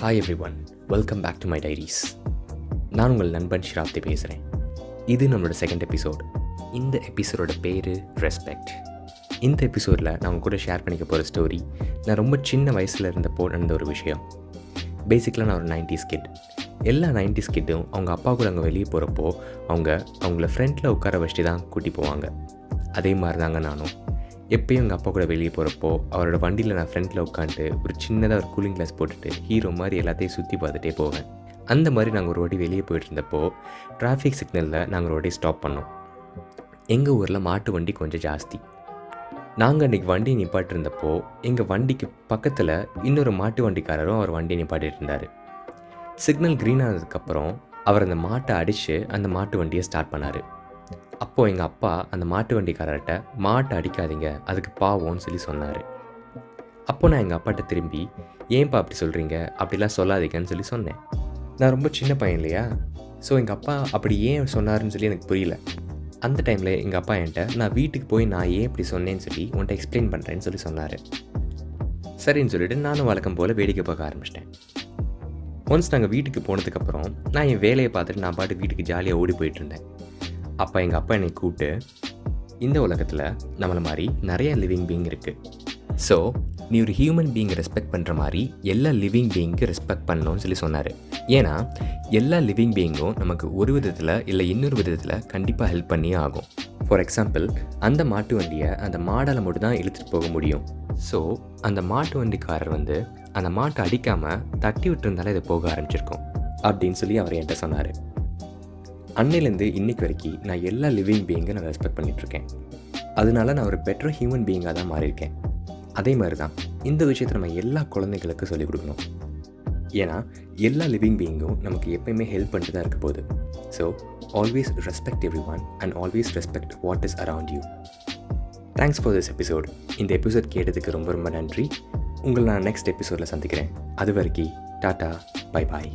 Hi everyone welcome back to my diaries நான் உங்கள் நண்பன் ஷிராப்தி பேசுகிறேன் இது நம்மளோட செகண்ட் எபிசோட் இந்த எபிசோடோட பேர் ரெஸ்பெக்ட் இந்த எபிசோடில் நான் உங்க கூட ஷேர் பண்ணிக்க போகிற ஸ்டோரி நான் ரொம்ப சின்ன வயசில் இருந்தப்போ நடந்த ஒரு விஷயம். பேசிக்கலாக நான் ஒரு நைன்டிஸ் கிட் எல்லா நைன்டிஸ் கிட்டும் அவங்க அப்பா கூட அங்கே வெளியே போகிறப்போ அவங்க அவங்கள ஃப்ரண்ட்டில் உட்கார வச்சுட்டு தான் கூட்டி போவாங்க. அதே மாதிரி தாங்க நானும். எப்பயும் எங்கள் அப்பா கூட வெளியே போகிறப்போ அவரோட வண்டியில் நான் ஃப்ரண்ட்டில் உட்காந்துட்டு ஒரு சின்னதாக ஒரு கூலிங் கிளாஸ் போட்டுட்டு ஹீரோ மாதிரி எல்லாத்தையும் சுற்றி பார்த்துட்டே போவேன். அந்த மாதிரி நாங்கள் ஒரு வாட்டி வெளியே போயிட்டு இருந்தப்போ டிராஃபிக் சிக்னலில் நாங்கள் ஒரு வாட்டி ஸ்டாப் பண்ணோம். எங்கள் ஊரில் மாட்டு வண்டி கொஞ்சம் ஜாஸ்தி. நாங்கள் அன்றைக்கி வண்டி நிப்பாட்டிருந்தப்போ எங்கள் வண்டிக்கு பக்கத்தில் இன்னொரு மாட்டு வண்டிக்காரரும் அவர் வண்டியை நிப்பாட்டிட்டு இருந்தார். சிக்னல் க்ரீன் ஆனதுக்கப்புறம் அவர் அந்த மாட்டை அடித்து அந்த மாட்டு வண்டியை ஸ்டார்ட் பண்ணார். அப்போது எங்கள் அப்பா அந்த மாட்டு வண்டிக்காரர்கிட்ட மாட்டை அடிக்காதீங்க அதுக்கு பாவோன்னு சொல்லி சொன்னார். அப்போ நான் எங்கள் அப்பாட்ட திரும்பி ஏன்ப்பா அப்படி சொல்கிறீங்க அப்படிலாம் சொல்லாதீங்கன்னு சொல்லி சொன்னேன். நான் ரொம்ப சின்ன பையன் இல்லையா? ஸோ எங்கள் அப்பா அப்படி ஏன் சொன்னாருன்னு சொல்லி எனக்கு புரியல. அந்த டைமில் எங்கள் அப்பா என்கிட்ட நான் வீட்டுக்கு போய் நான் ஏன் இப்படி சொன்னேன்னு சொல்லி உன்ட்ட எக்ஸ்பிளைன் பண்ணுறேன்னு சொல்லி சொன்னார். சரின்னு சொல்லிட்டு நானும் வழக்கம் போல் வேடிக்கை பார்க்க ஆரம்பிச்சிட்டேன். ஒன்ஸ் நாங்கள் வீட்டுக்கு போனதுக்கப்புறம் நான் என் வேலையை பார்த்துட்டு நான் பாட்டு வீட்டுக்கு ஜாலியாக ஓடி போயிட்டு இருந்தேன். அப்போ எங்கள் அப்பா என்னை கூப்பிட்டு இந்த உலகத்தில் நம்மளை மாதிரி நிறைய லிவிங் பீயிங் இருக்குது ஸோ நீ ஒரு ஹியூமன் பீயிங்கை ரெஸ்பெக்ட் பண்ணுற மாதிரி எல்லா லிவிங் பீயிங்க்கு ரெஸ்பெக்ட் பண்ணணும்னு சொல்லி சொன்னார். ஏன்னா எல்லா லிவிங் பீயிங்கும் நமக்கு ஒரு விதத்தில் இல்லை இன்னொரு விதத்தில் கண்டிப்பாக ஹெல்ப் பண்ணியே ஆகும். ஃபார் எக்ஸாம்பிள் அந்த மாட்டு வண்டியை அந்த மாடால் மட்டும் தான் இழுத்துட்டு போக முடியும். ஸோ அந்த மாட்டு வண்டிக்காரர் வந்து அந்த மாட்டை அடிக்காமல் தட்டி விட்டுருந்தாலே இது போக ஆரம்பிச்சிருக்கும். அப்படின்னு சொல்லி அவர் என்கிட்ட சொன்னார். அன்னையிலேருந்து இன்னைக்கு வரைக்கும் நான் எல்லா லிவிங் பீயிங்கை நான் ரெஸ்பெக்ட் பண்ணிகிட்ருக்கேன் அதனால நான் ஒரு பெட்டர் ஹியூமன் பீயிங்காக தான் மாறியிருக்கேன். அதே மாதிரி தான் இந்த விஷயத்தை நம்ம எல்லா குழந்தைகளுக்கும் சொல்லிக் கொடுக்கணும். ஏன்னா எல்லா லிவிங் பீயிங்கும் நமக்கு எப்பயுமே ஹெல்ப் பண்ணிட்டு தான் இருக்க போகுது. So always respect everyone and always respect what is around you thanks for this episode இந்த எபிசோட் கேட்டதுக்கு ரொம்ப ரொம்ப நன்றி. உங்களை நான் நெக்ஸ்ட் எபிசோடில் சந்திக்கிறேன். அது வரைக்கும் டாட்டா பை பாய்